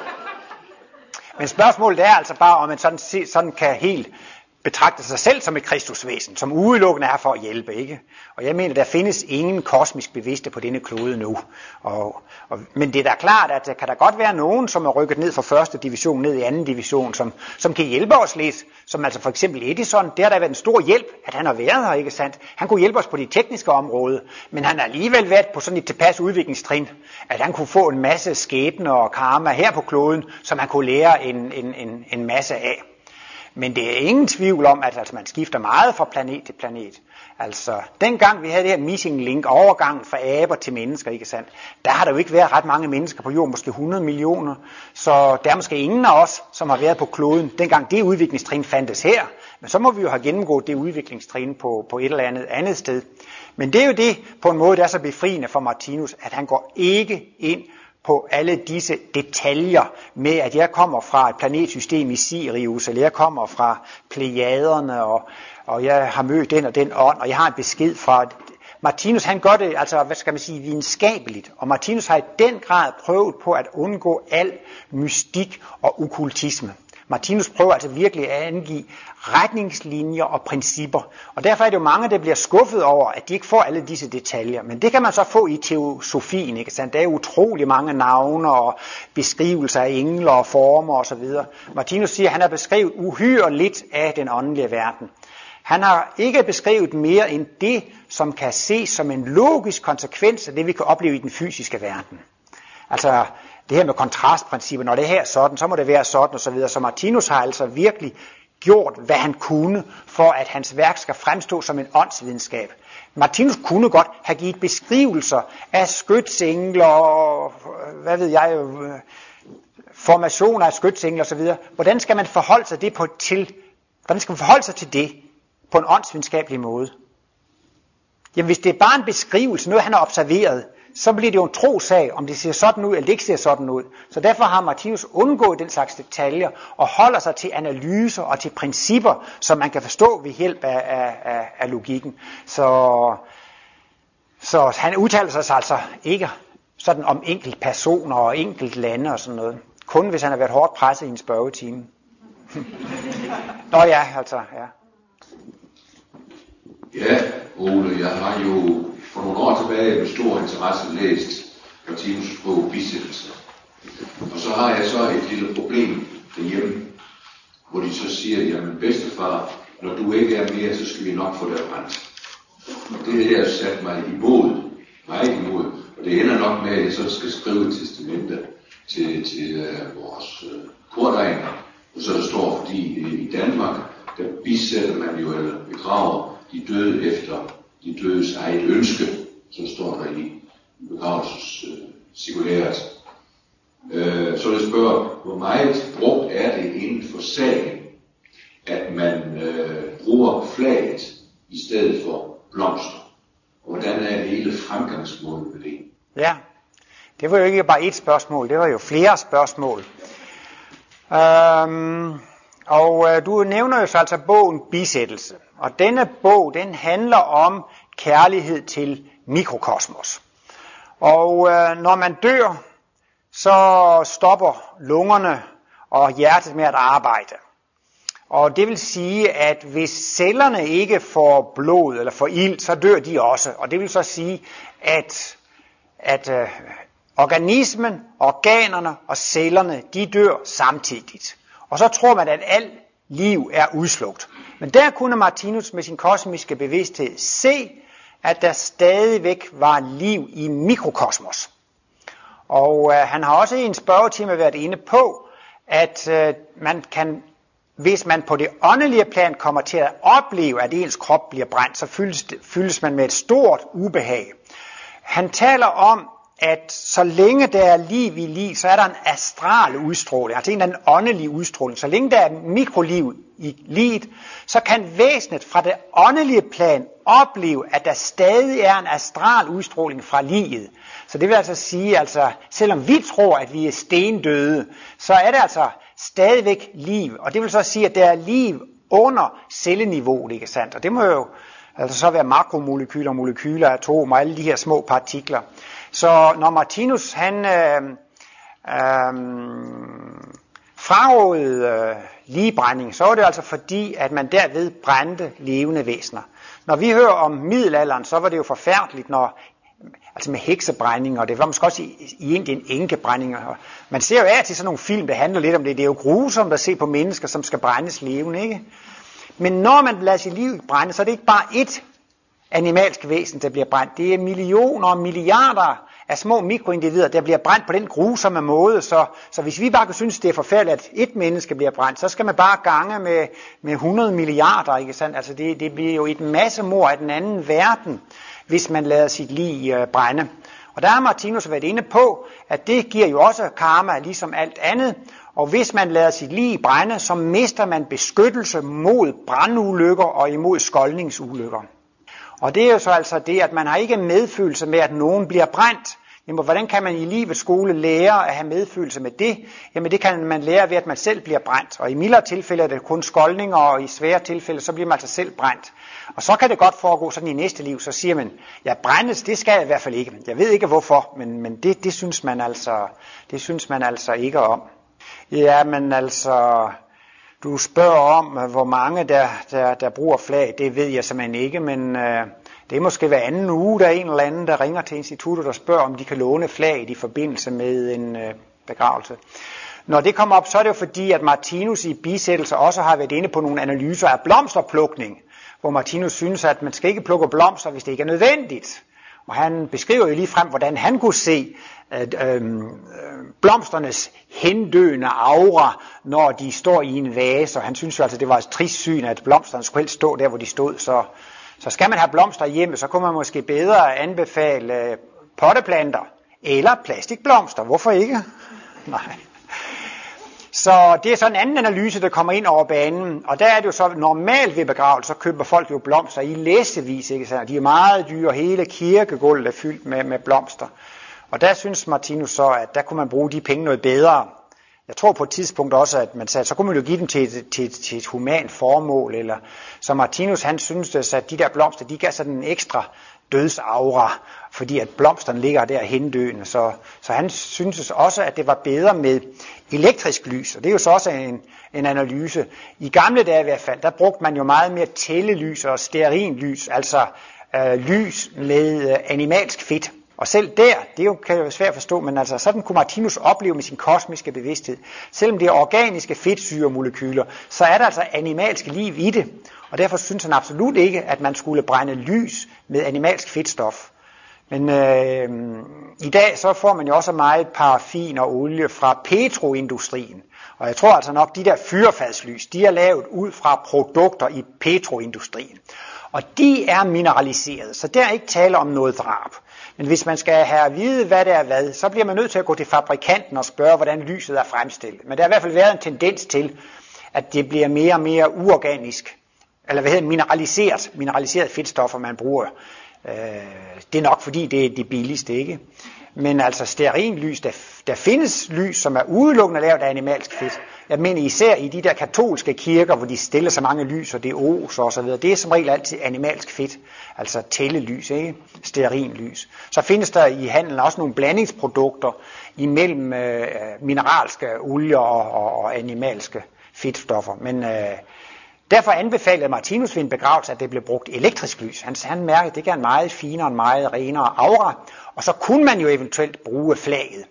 Men spørgsmålet er altså bare, om man sådan, sådan kan helt betragter sig selv som et kristusvæsen, som udelukkende er for at hjælpe, ikke? Og jeg mener, der findes ingen kosmisk bevidste på denne klode nu. Og, og, men det er da klart, at der kan der godt være nogen, som er rykket ned fra første division ned i anden division, som, som kan hjælpe os lidt. Som altså for eksempel Edison, det har da været en stor hjælp, at han har været her, ikke sandt? Han kunne hjælpe os på de tekniske områder, men han har alligevel været på sådan et tilpas udviklingstrin, at han kunne få en masse skæbne og karma her på kloden, som han kunne lære en, en, en, en masse af. Men det er ingen tvivl om, at altså, man skifter meget fra planet til planet. Altså, dengang vi havde det her missing link, overgangen fra aber til mennesker, ikke sandt, der har der jo ikke været ret mange mennesker på jorden, måske 100 millioner. Så der er måske ingen af os, som har været på kloden, dengang det udviklingstrin fandtes her. Men så må vi jo have gennemgået det udviklingstrin på, på et eller andet andet sted. Men det er jo det på en måde, der er så befriende for Martinus, at han går ikke ind på alle disse detaljer med, at jeg kommer fra et planetsystem i Sirius, eller jeg kommer fra plejaderne, og, og jeg har mødt den og den ånd, og jeg har en besked fra... Martinus han gør det, altså hvad skal man sige, videnskabeligt, og Martinus har i den grad prøvet på at undgå al mystik og okkultisme. Martinus prøver altså virkelig at angive retningslinjer og principper. Og derfor er det jo mange, der bliver skuffet over, at de ikke får alle disse detaljer. Men det kan man så få i teosofien. Ikke sandt? Der er utrolig mange navne og beskrivelser af engler og former osv. Martinus siger, at han har beskrevet uhyre lidt af den åndelige verden. Han har ikke beskrevet mere end det, som kan ses som en logisk konsekvens af det, vi kan opleve i den fysiske verden. Altså, det her med kontrastprincippet, når det her er sådan, så må det være sådan osv. Så Martinus har altså virkelig gjort, hvad han kunne, for at hans værk skal fremstå som en åndsvidenskab. Martinus kunne godt have givet beskrivelser af skytsengler og, hvad ved jeg, formationer af skytsengler osv. Hvordan skal man forholde sig det på til, hvordan skal man forholde sig til det på en åndsvidenskabelig måde? Jamen hvis det er bare en beskrivelse, noget han har observeret, så bliver det jo en trosag, om det ser sådan ud, eller det ikke ser sådan ud. Så derfor har Martinus undgået den slags detaljer, og holder sig til analyser og til principper, som man kan forstå ved hjælp af, af, af, af logikken. Så, så han udtaler sig altså ikke sådan om enkelt personer og enkelt lande og sådan noget. Kun hvis han har været hårdt presset i en spørgetime. Nå ja, altså, ja. Ja, Ole, jeg har jo for nogle år tilbage med stor interesse læst Martinus bog bisættelse. Og så har jeg så et lille problem derhjemme, hvor de så siger, jamen bedstefar, når du ikke er mere, så skal vi nok få dig brændt. Og det har jeg sat mig imod, meget imod. Og det ender nok med, at jeg så skal skrive et testamente til, til uh, vores øh, uh, kordegner. Og så der står, fordi uh, i Danmark, der bisætter man jo, eller begraver de døde efter de dødes eget ønske, som står der i begravelsescirkulæret. Øh, så det øh, spørger, hvor meget brugt er det inden for sagen, at man øh, bruger flaget i stedet for blomster? Og hvordan er hele fremgangsmålet med det? Ja, det var jo ikke bare et spørgsmål, det var jo flere spørgsmål. Øhm, og øh, du nævner jo så altså bogen Bisættelse. Og denne bog, den handler om kærlighed til mikrokosmos. Og øh, når man dør, så stopper lungerne og hjertet med at arbejde. Og det vil sige, at hvis cellerne ikke får blod eller får ild, så dør de også. Og det vil så sige, at, at øh, organismen, organerne og cellerne, de dør samtidigt. Og så tror man, at alt liv er udslugt. Men der kunne Martinus med sin kosmiske bevidsthed se, at der stadigvæk var liv i mikrokosmos. Og øh, han har også i en spørgetime været inde på, at øh, man kan, hvis man på det åndelige plan kommer til at opleve, at ens krop bliver brændt, så fyldes, fyldes man med et stort ubehag. Han taler om, at så længe der er liv i liv, så er der en astral udstråling, altså en eller anden åndelig udstråling. Så længe der er mikroliv i livet, så kan væsenet fra det åndelige plan opleve, at der stadig er en astral udstråling fra livet. Så det vil altså sige, altså selvom vi tror, at vi er stendøde, så er det altså stadigvæk liv. Og det vil så sige, at der er liv under celleniveauet, ikke sandt? Og det må jo altså så være makromolekyler, molekyler, atomer, alle de her små partikler. Så når Martinus han øh, øh, frarådede øh, ligebrænding, så var det altså fordi, at man derved brændte levende væsener. Når vi hører om middelalderen, så var det jo forfærdeligt, når altså med heksebrænding, og det var måske også i, i Indien enkebrænding. Og man ser jo af til sådan nogle film, der handler lidt om det. Det er jo grusomt at se på mennesker, som skal brændes levende, ikke? Men når man lader sit liv brænde, så er det ikke bare ét animalsk væsen, der bliver brændt. Det er millioner og milliarder af små mikroindivider, der bliver brændt på den grusomme måde. Så, så hvis vi bare kan synes, det er forfærdeligt, at et menneske bliver brændt, så skal man bare gange med, med 100 milliarder. Ikke sandt? Altså det, det bliver jo et masse mor af den anden verden, hvis man lader sit liv øh, brænde. Og der har Martinus været inde på, at det giver jo også karma, ligesom alt andet. Og hvis man lader sit liv brænde, så mister man beskyttelse mod brandulykker og imod skoldningsulykker. Og det er jo så altså det, at man har ikke medfølelse med, at nogen bliver brændt. Jamen, hvordan kan man i livets skole lære at have medfølelse med det? Jamen, det kan man lære ved, at man selv bliver brændt. Og i mildere tilfælde er det kun skoldninger, og i svære tilfælde, så bliver man altså selv brændt. Og så kan det godt foregå sådan i næste liv, så siger man, ja, brændes, det skal jeg i hvert fald ikke. Jeg ved ikke hvorfor, men, men det, det, synes man altså, det synes man altså ikke om. Ja, men altså, du spørger om, øh, hvor mange der, der, der bruger flag. Det ved jeg simpelthen ikke, men øh, det er måske hver anden uge, der er en eller anden, der ringer til instituttet og spørger, om de kan låne flag i forbindelse med en øh, begravelse. Når det kommer op, så er det jo fordi, at Martinus i bisættelser også har været inde på nogle analyser af blomsterplukning, hvor Martinus synes, at man skal ikke plukke blomster, hvis det ikke er nødvendigt. Og han beskriver jo lige frem, hvordan han kunne se at, øhm, blomsternes hendøende aura, når de står i en vase. Og han synes jo altså, det var et trist syn, at blomsterne skulle helst stå der, hvor de stod. Så, så skal man have blomster hjemme, så kunne man måske bedre anbefale øh, potteplanter eller plastikblomster. Hvorfor ikke? Nej. Så det er så en anden analyse, der kommer ind over banen. Og der er det jo så normalt ved begravelse, så køber folk jo blomster i læsevis. Ikke? Så de er meget dyre, hele kirkegulvet er fyldt med, med blomster. Og der synes Martinus så, at der kunne man bruge de penge noget bedre. Jeg tror på et tidspunkt også, at man sagde, så kunne man jo give dem til et, til, til et human formål. Eller, så Martinus han synes, at de der blomster, de gav sådan en ekstra dødsaura, fordi at blomsterne ligger der hendøende. Så, så han syntes også, at det var bedre med elektrisk lys, og det er jo så også en, en analyse. I gamle dage i hvert fald, der brugte man jo meget mere tællelys og stearinlys, altså øh, lys med øh, animalsk fedt. Og selv der, det jo, kan jo være svært at forstå, men altså sådan kunne Martinus opleve med sin kosmiske bevidsthed. Selvom det er organiske fedtsyremolekyler, så er der altså animalsk liv i det. Og derfor synes han absolut ikke, at man skulle brænde lys med animalsk fedtstof. Men øh, i dag så får man jo også meget paraffin og olie fra petroindustrien. Og jeg tror altså nok, de der fyrfadslys, de er lavet ud fra produkter i petroindustrien. Og de er mineraliseret, så der er ikke tale om noget drab. Men hvis man skal have at vide, hvad det er hvad, så bliver man nødt til at gå til fabrikanten og spørge, hvordan lyset er fremstillet. Men der har i hvert fald været en tendens til, at det bliver mere og mere uorganisk, eller hvad hedder mineraliseret, mineraliseret fedtstoffer, man bruger. Øh, det er nok fordi, det er det billigste, ikke? Men altså stearinlys, der, der findes lys, som er udelukkende lavet af animalsk fedt. Jeg mener især i de der katolske kirker, hvor de stiller så mange lys, og det er os og så videre. Det er som regel altid animalsk fedt, altså tællelys, ikke? stearinlys. Så findes der i handelen også nogle blandingsprodukter imellem øh, mineralske olier og, og, og animalske fedtstoffer. Men øh, derfor anbefalede Martinus ved en begravelse, at det blev brugt elektrisk lys. Han, han mærkede, at det gav en meget finere, en meget renere aura, og så kunne man jo eventuelt bruge flaget.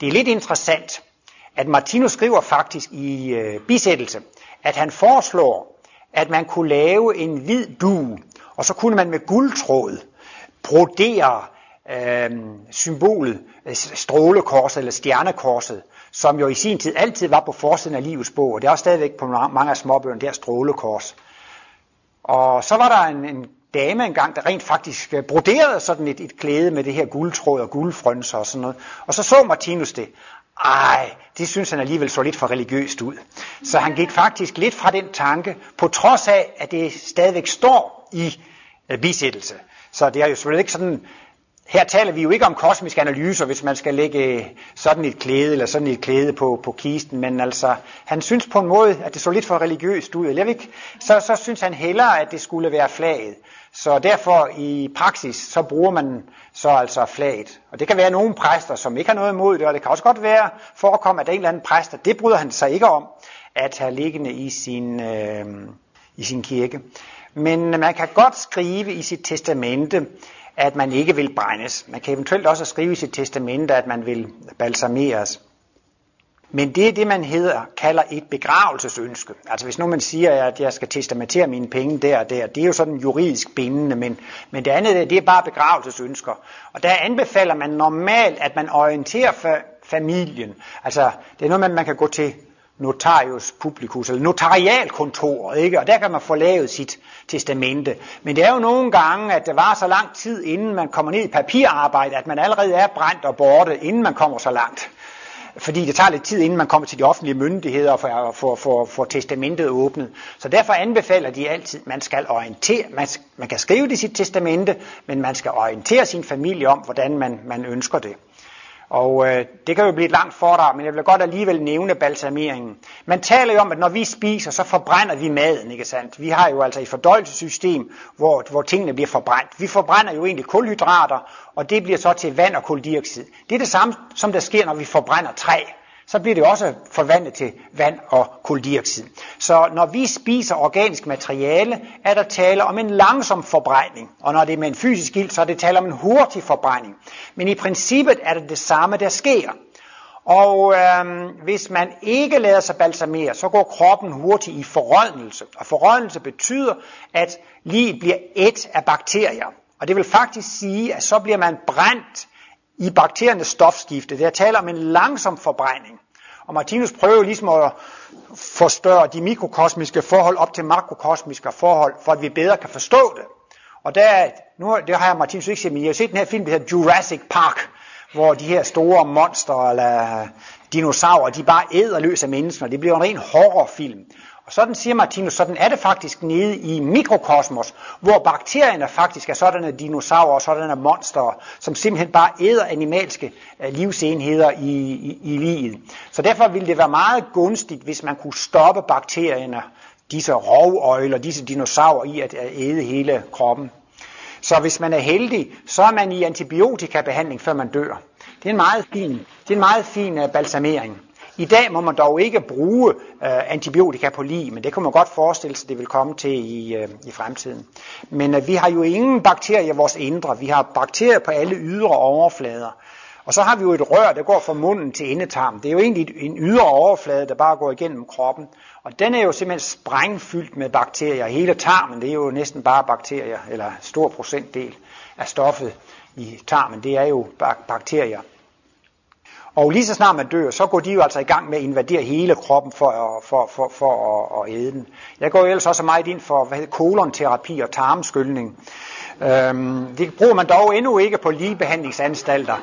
Det er lidt interessant, at Martinus skriver faktisk i øh, bisættelse, at han foreslår, at man kunne lave en hvid due, og så kunne man med guldtråd brodere øh, symbolet, øh, strålekorset eller stjernekorset, som jo i sin tid altid var på forsiden af livets bog, og det er også stadigvæk på mange af småbøgerne, der strålekors. Og så var der en, en dame engang, der rent faktisk øh, broderede sådan et, et klæde med det her guldtråd og guldfrønser og sådan noget. Og så så Martinus det. Ej, det synes han alligevel så lidt for religiøst ud. Så han gik faktisk lidt fra den tanke, på trods af, at det stadigvæk står i øh, bisættelse. Så det er jo selvfølgelig ikke sådan her taler vi jo ikke om kosmiske analyser, hvis man skal lægge øh, sådan et klæde eller sådan et klæde på, på kisten, men altså, han synes på en måde, at det så lidt for religiøst ud. Eller ikke? Så, så synes han hellere, at det skulle være flaget. Så derfor i praksis, så bruger man så altså flaget. Og det kan være nogle præster, som ikke har noget imod det, og det kan også godt være forekomme, at der er en eller anden præster, det bryder han sig ikke om, at have liggende i sin, øh, i sin kirke. Men man kan godt skrive i sit testamente, at man ikke vil brændes. Man kan eventuelt også skrive i sit testamente, at man vil balsameres. Men det er det, man hedder, kalder et begravelsesønske. Altså hvis nu man siger, at jeg skal testamentere mine penge der og der, det er jo sådan juridisk bindende, men, men det andet det er bare begravelsesønsker. Og der anbefaler man normalt, at man orienterer familien. Altså det er noget man, man kan gå til notarius publicus, eller notarialkontoret, ikke? og der kan man få lavet sit testamente. Men det er jo nogle gange, at det var så lang tid, inden man kommer ned i papirarbejde, at man allerede er brændt og borte, inden man kommer så langt. Fordi det tager lidt tid, inden man kommer til de offentlige myndigheder for at få, for, for testamentet åbnet. Så derfor anbefaler de altid, at man skal orientere, man, man kan skrive det i sit testamente, men man skal orientere sin familie om, hvordan man, man ønsker det. Og øh, det kan jo blive et langt foredrag, men jeg vil godt alligevel nævne balsameringen. Man taler jo om, at når vi spiser, så forbrænder vi maden, ikke sandt? Vi har jo altså et fordøjelsessystem, hvor, hvor tingene bliver forbrændt. Vi forbrænder jo egentlig kulhydrater, og det bliver så til vand og koldioxid. Det er det samme, som der sker, når vi forbrænder træ så bliver det også forvandlet til vand og koldioxid. Så når vi spiser organisk materiale, er der tale om en langsom forbrænding. Og når det er med en fysisk ild, så er det tale om en hurtig forbrænding. Men i princippet er det det samme, der sker. Og øhm, hvis man ikke lader sig balsamere, så går kroppen hurtigt i forrådnelse. Og forrådnelse betyder, at livet bliver et af bakterier. Og det vil faktisk sige, at så bliver man brændt i bakteriernes stofskifte. Det er tale om en langsom forbrænding. Og Martinus prøver ligesom at forstørre de mikrokosmiske forhold op til makrokosmiske forhold, for at vi bedre kan forstå det. Og der, nu, det har jeg Martinus ikke set, men jeg har set den her film, der hedder Jurassic Park, hvor de her store monster eller dinosaurer, de bare æder løs af mennesker. Det bliver en ren horrorfilm. Og sådan siger Martinus, sådan er det faktisk nede i mikrokosmos, hvor bakterierne faktisk er sådanne dinosaurer og sådanne monster, som simpelthen bare æder animalske øh, livsenheder i, i, i livet. Så derfor ville det være meget gunstigt, hvis man kunne stoppe bakterierne, disse rovøjler, disse dinosaurer i at øh, æde hele kroppen. Så hvis man er heldig, så er man i antibiotikabehandling, før man dør. Det er en meget fin, det er en meget fin øh, balsamering. I dag må man dog ikke bruge øh, antibiotika på lige, men det kan man godt forestille sig, det vil komme til i, øh, i fremtiden. Men øh, vi har jo ingen bakterier i vores indre. Vi har bakterier på alle ydre overflader. Og så har vi jo et rør, der går fra munden til endetarmen. Det er jo egentlig en ydre overflade, der bare går igennem kroppen. Og den er jo simpelthen sprængfyldt med bakterier. Hele tarmen, det er jo næsten bare bakterier, eller stor procentdel af stoffet i tarmen, det er jo bakterier. Og lige så snart man dør, så går de jo altså i gang med at invadere hele kroppen for, for, for, for at, at æde den. Jeg går jo ellers også meget ind for hvad hedder, kolonterapi og tarmskyldning. Øhm, det bruger man dog endnu ikke på ligebehandlingsanstalter.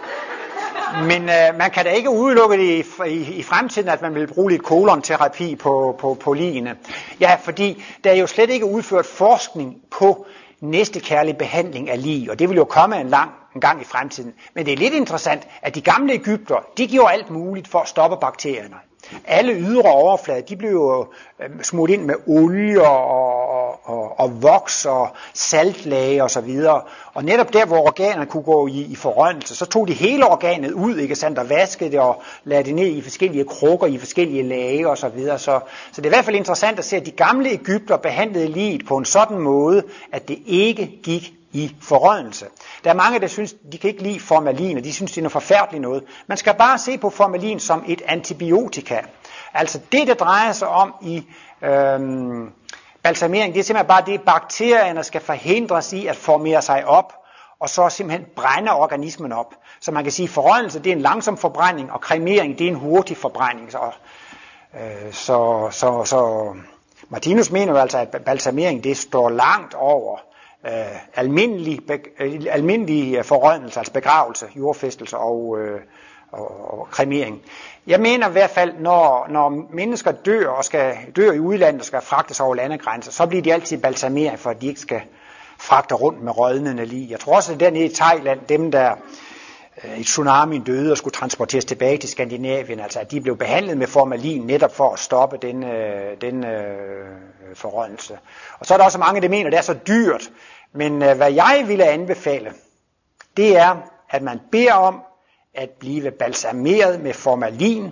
Men øh, man kan da ikke udelukke det i, i, i fremtiden, at man vil bruge lidt kolonterapi på, på, på ligene. Ja, fordi der er jo slet ikke udført forskning på næstekærlig behandling af lige, og det vil jo komme en lang en gang i fremtiden. Men det er lidt interessant, at de gamle Ægypter, de gjorde alt muligt for at stoppe bakterierne. Alle ydre overflader, de blev jo øh, smurt ind med olie og, og, og, og voks og saltlage og så videre. Og netop der, hvor organerne kunne gå i, i forrøndelse, så tog de hele organet ud, ikke sandt, og vaskede det og lagde det ned i forskellige krukker, i forskellige lage og så videre. Så, så det er i hvert fald interessant at se, at de gamle Ægypter behandlede livet på en sådan måde, at det ikke gik i forrødelse. Der er mange, der synes, de kan ikke lide formalin, og de synes, det er noget forfærdeligt noget. Man skal bare se på formalin som et antibiotika. Altså det, det drejer sig om i øhm, balsamering, det er simpelthen bare det, bakterierne skal forhindres i at formere sig op, og så simpelthen brænde organismen op. Så man kan sige, at forrødelse det er en langsom forbrænding, og kremering det er en hurtig forbrænding. Så, øh, så, så, så Martinus mener jo altså, at balsamering det står langt over øh, almindelig, øh, almindelig øh, forrødnelser, altså begravelse, jordfæstelse og, øh, og, og kremering. Jeg mener i hvert fald, når, når mennesker dør og skal dør i udlandet og skal fragtes over landegrænser, så bliver de altid balsameret, for at de ikke skal fragte rundt med rødnende lige. Jeg tror også, at dernede i Thailand, dem der øh, i tsunamien døde og skulle transporteres tilbage til Skandinavien, altså at de blev behandlet med formalin netop for at stoppe den, øh, den øh, forrådnelse. Og så er der også mange, der mener, at det er så dyrt. Men øh, hvad jeg ville anbefale, det er, at man beder om at blive balsameret med formalin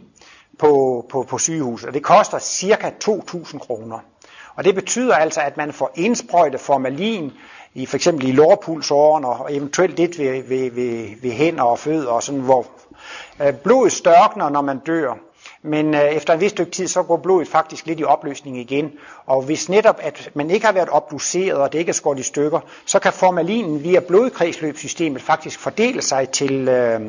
på, på, på sygehuset. Og det koster cirka 2.000 kroner. Og det betyder altså, at man får indsprøjtet formalin i for eksempel i lårpulsåren og eventuelt lidt ved, ved, ved, ved hænder og fødder, og sådan, hvor øh, blodet størkner, når man dør. Men øh, efter en vis stykke tid, så går blodet faktisk lidt i opløsning igen. Og hvis netop, at man ikke har været obduceret, og det ikke er skåret i stykker, så kan formalinen via blodkredsløbssystemet faktisk fordele sig til, øh,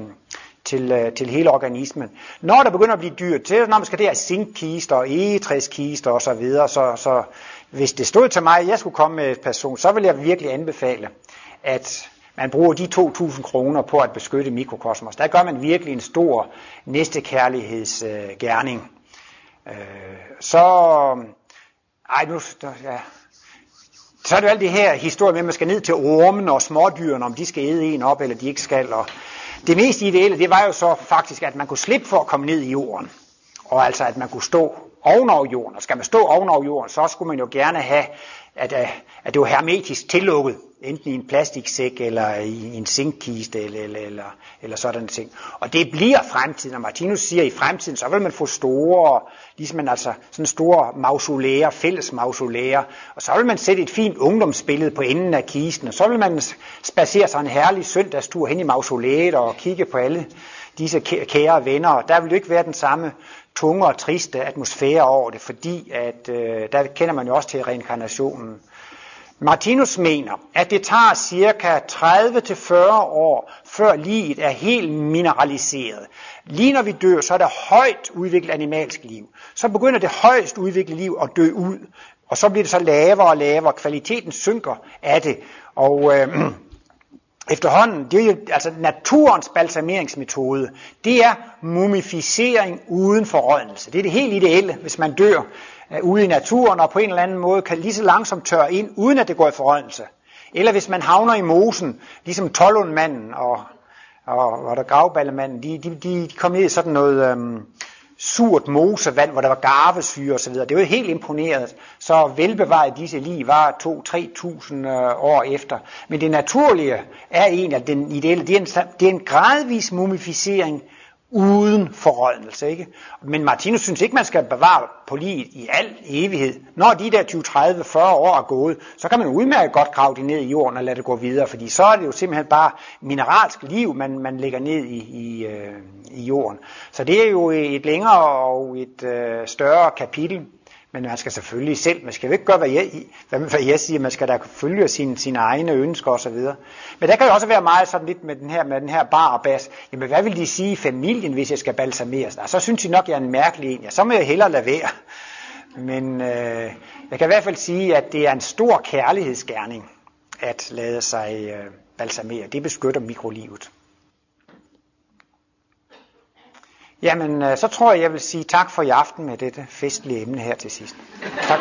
til, øh, til hele organismen. Når der begynder at blive dyrt, så når man skal der zinkkister og egetræskister osv., så, videre, så, så hvis det stod til mig, at jeg skulle komme med et person, så vil jeg virkelig anbefale, at man bruger de 2.000 kroner på at beskytte mikrokosmos. Der gør man virkelig en stor næstekærlighedsgerning. Øh, så, ej nu, ja, så er det jo alt det her historie med, at man skal ned til ormen og smådyrene, om de skal æde en op, eller de ikke skal. Og det mest ideelle, det var jo så faktisk, at man kunne slippe for at komme ned i jorden. Og altså, at man kunne stå ovenover jorden. Og skal man stå ovenover jorden, så skulle man jo gerne have, at, øh, at det var hermetisk tillukket, enten i en plastiksæk eller i en zinkkiste eller, eller, eller, eller sådan ting. Og det bliver fremtiden, og Martinus siger, at i fremtiden, så vil man få store, ligesom man altså sådan store mausolæer, fælles mausolæer, og så vil man sætte et fint ungdomsbillede på enden af kisten, og så vil man spacere sig en herlig søndagstur hen i mausolæet og kigge på alle disse kære venner. Der vil jo ikke være den samme tunge og triste atmosfære over det, fordi at, øh, der kender man jo også til reinkarnationen. Martinus mener, at det tager cirka 30-40 år, før livet er helt mineraliseret. Lige når vi dør, så er der højt udviklet animalsk liv. Så begynder det højst udviklede liv at dø ud, og så bliver det så lavere og lavere. Kvaliteten synker af det. Og øh, efterhånden, det er jo altså naturens balsameringsmetode, det er mumificering uden forrådnelse. Det er det helt ideelle, hvis man dør uh, ude i naturen og på en eller anden måde kan lige så langsomt tørre ind, uden at det går i forrådnelse. Eller hvis man havner i mosen, ligesom Tollundmanden og, og, og der gravballemanden, de, de, de kom ned i sådan noget, øhm, surt mosevand, hvor der var garvesyre osv. Det var helt imponeret. Så velbevaret disse lige var 2-3.000 øh, år efter. Men det naturlige er egentlig, at den ideelle, det er en, det er en gradvis mumificering uden forrådnelse. Ikke? Men Martinus synes ikke, man skal bevare på livet i al evighed. Når de der 20, 30, 40 år er gået, så kan man udmærket godt grave det ned i jorden og lade det gå videre, fordi så er det jo simpelthen bare mineralsk liv, man, man lægger ned i, i, øh, i jorden. Så det er jo et længere og et øh, større kapitel. Men man skal selvfølgelig selv, man skal jo ikke gøre, hvad jeg, hvad, jeg siger, man skal da følge sine, sine egne ønsker osv. Men der kan jo også være meget sådan lidt med den her, med den her bar og bas. Jamen hvad vil de sige i familien, hvis jeg skal balsameres? Altså, Nej, så synes de nok, jeg er en mærkelig en. Ja, så må jeg hellere lade være. Men øh, jeg kan i hvert fald sige, at det er en stor kærlighedsgerning at lade sig øh, balsamere. Det beskytter mikrolivet. Jamen, øh, så tror jeg, jeg vil sige tak for i aften med dette festlige emne her til sidst. Tak.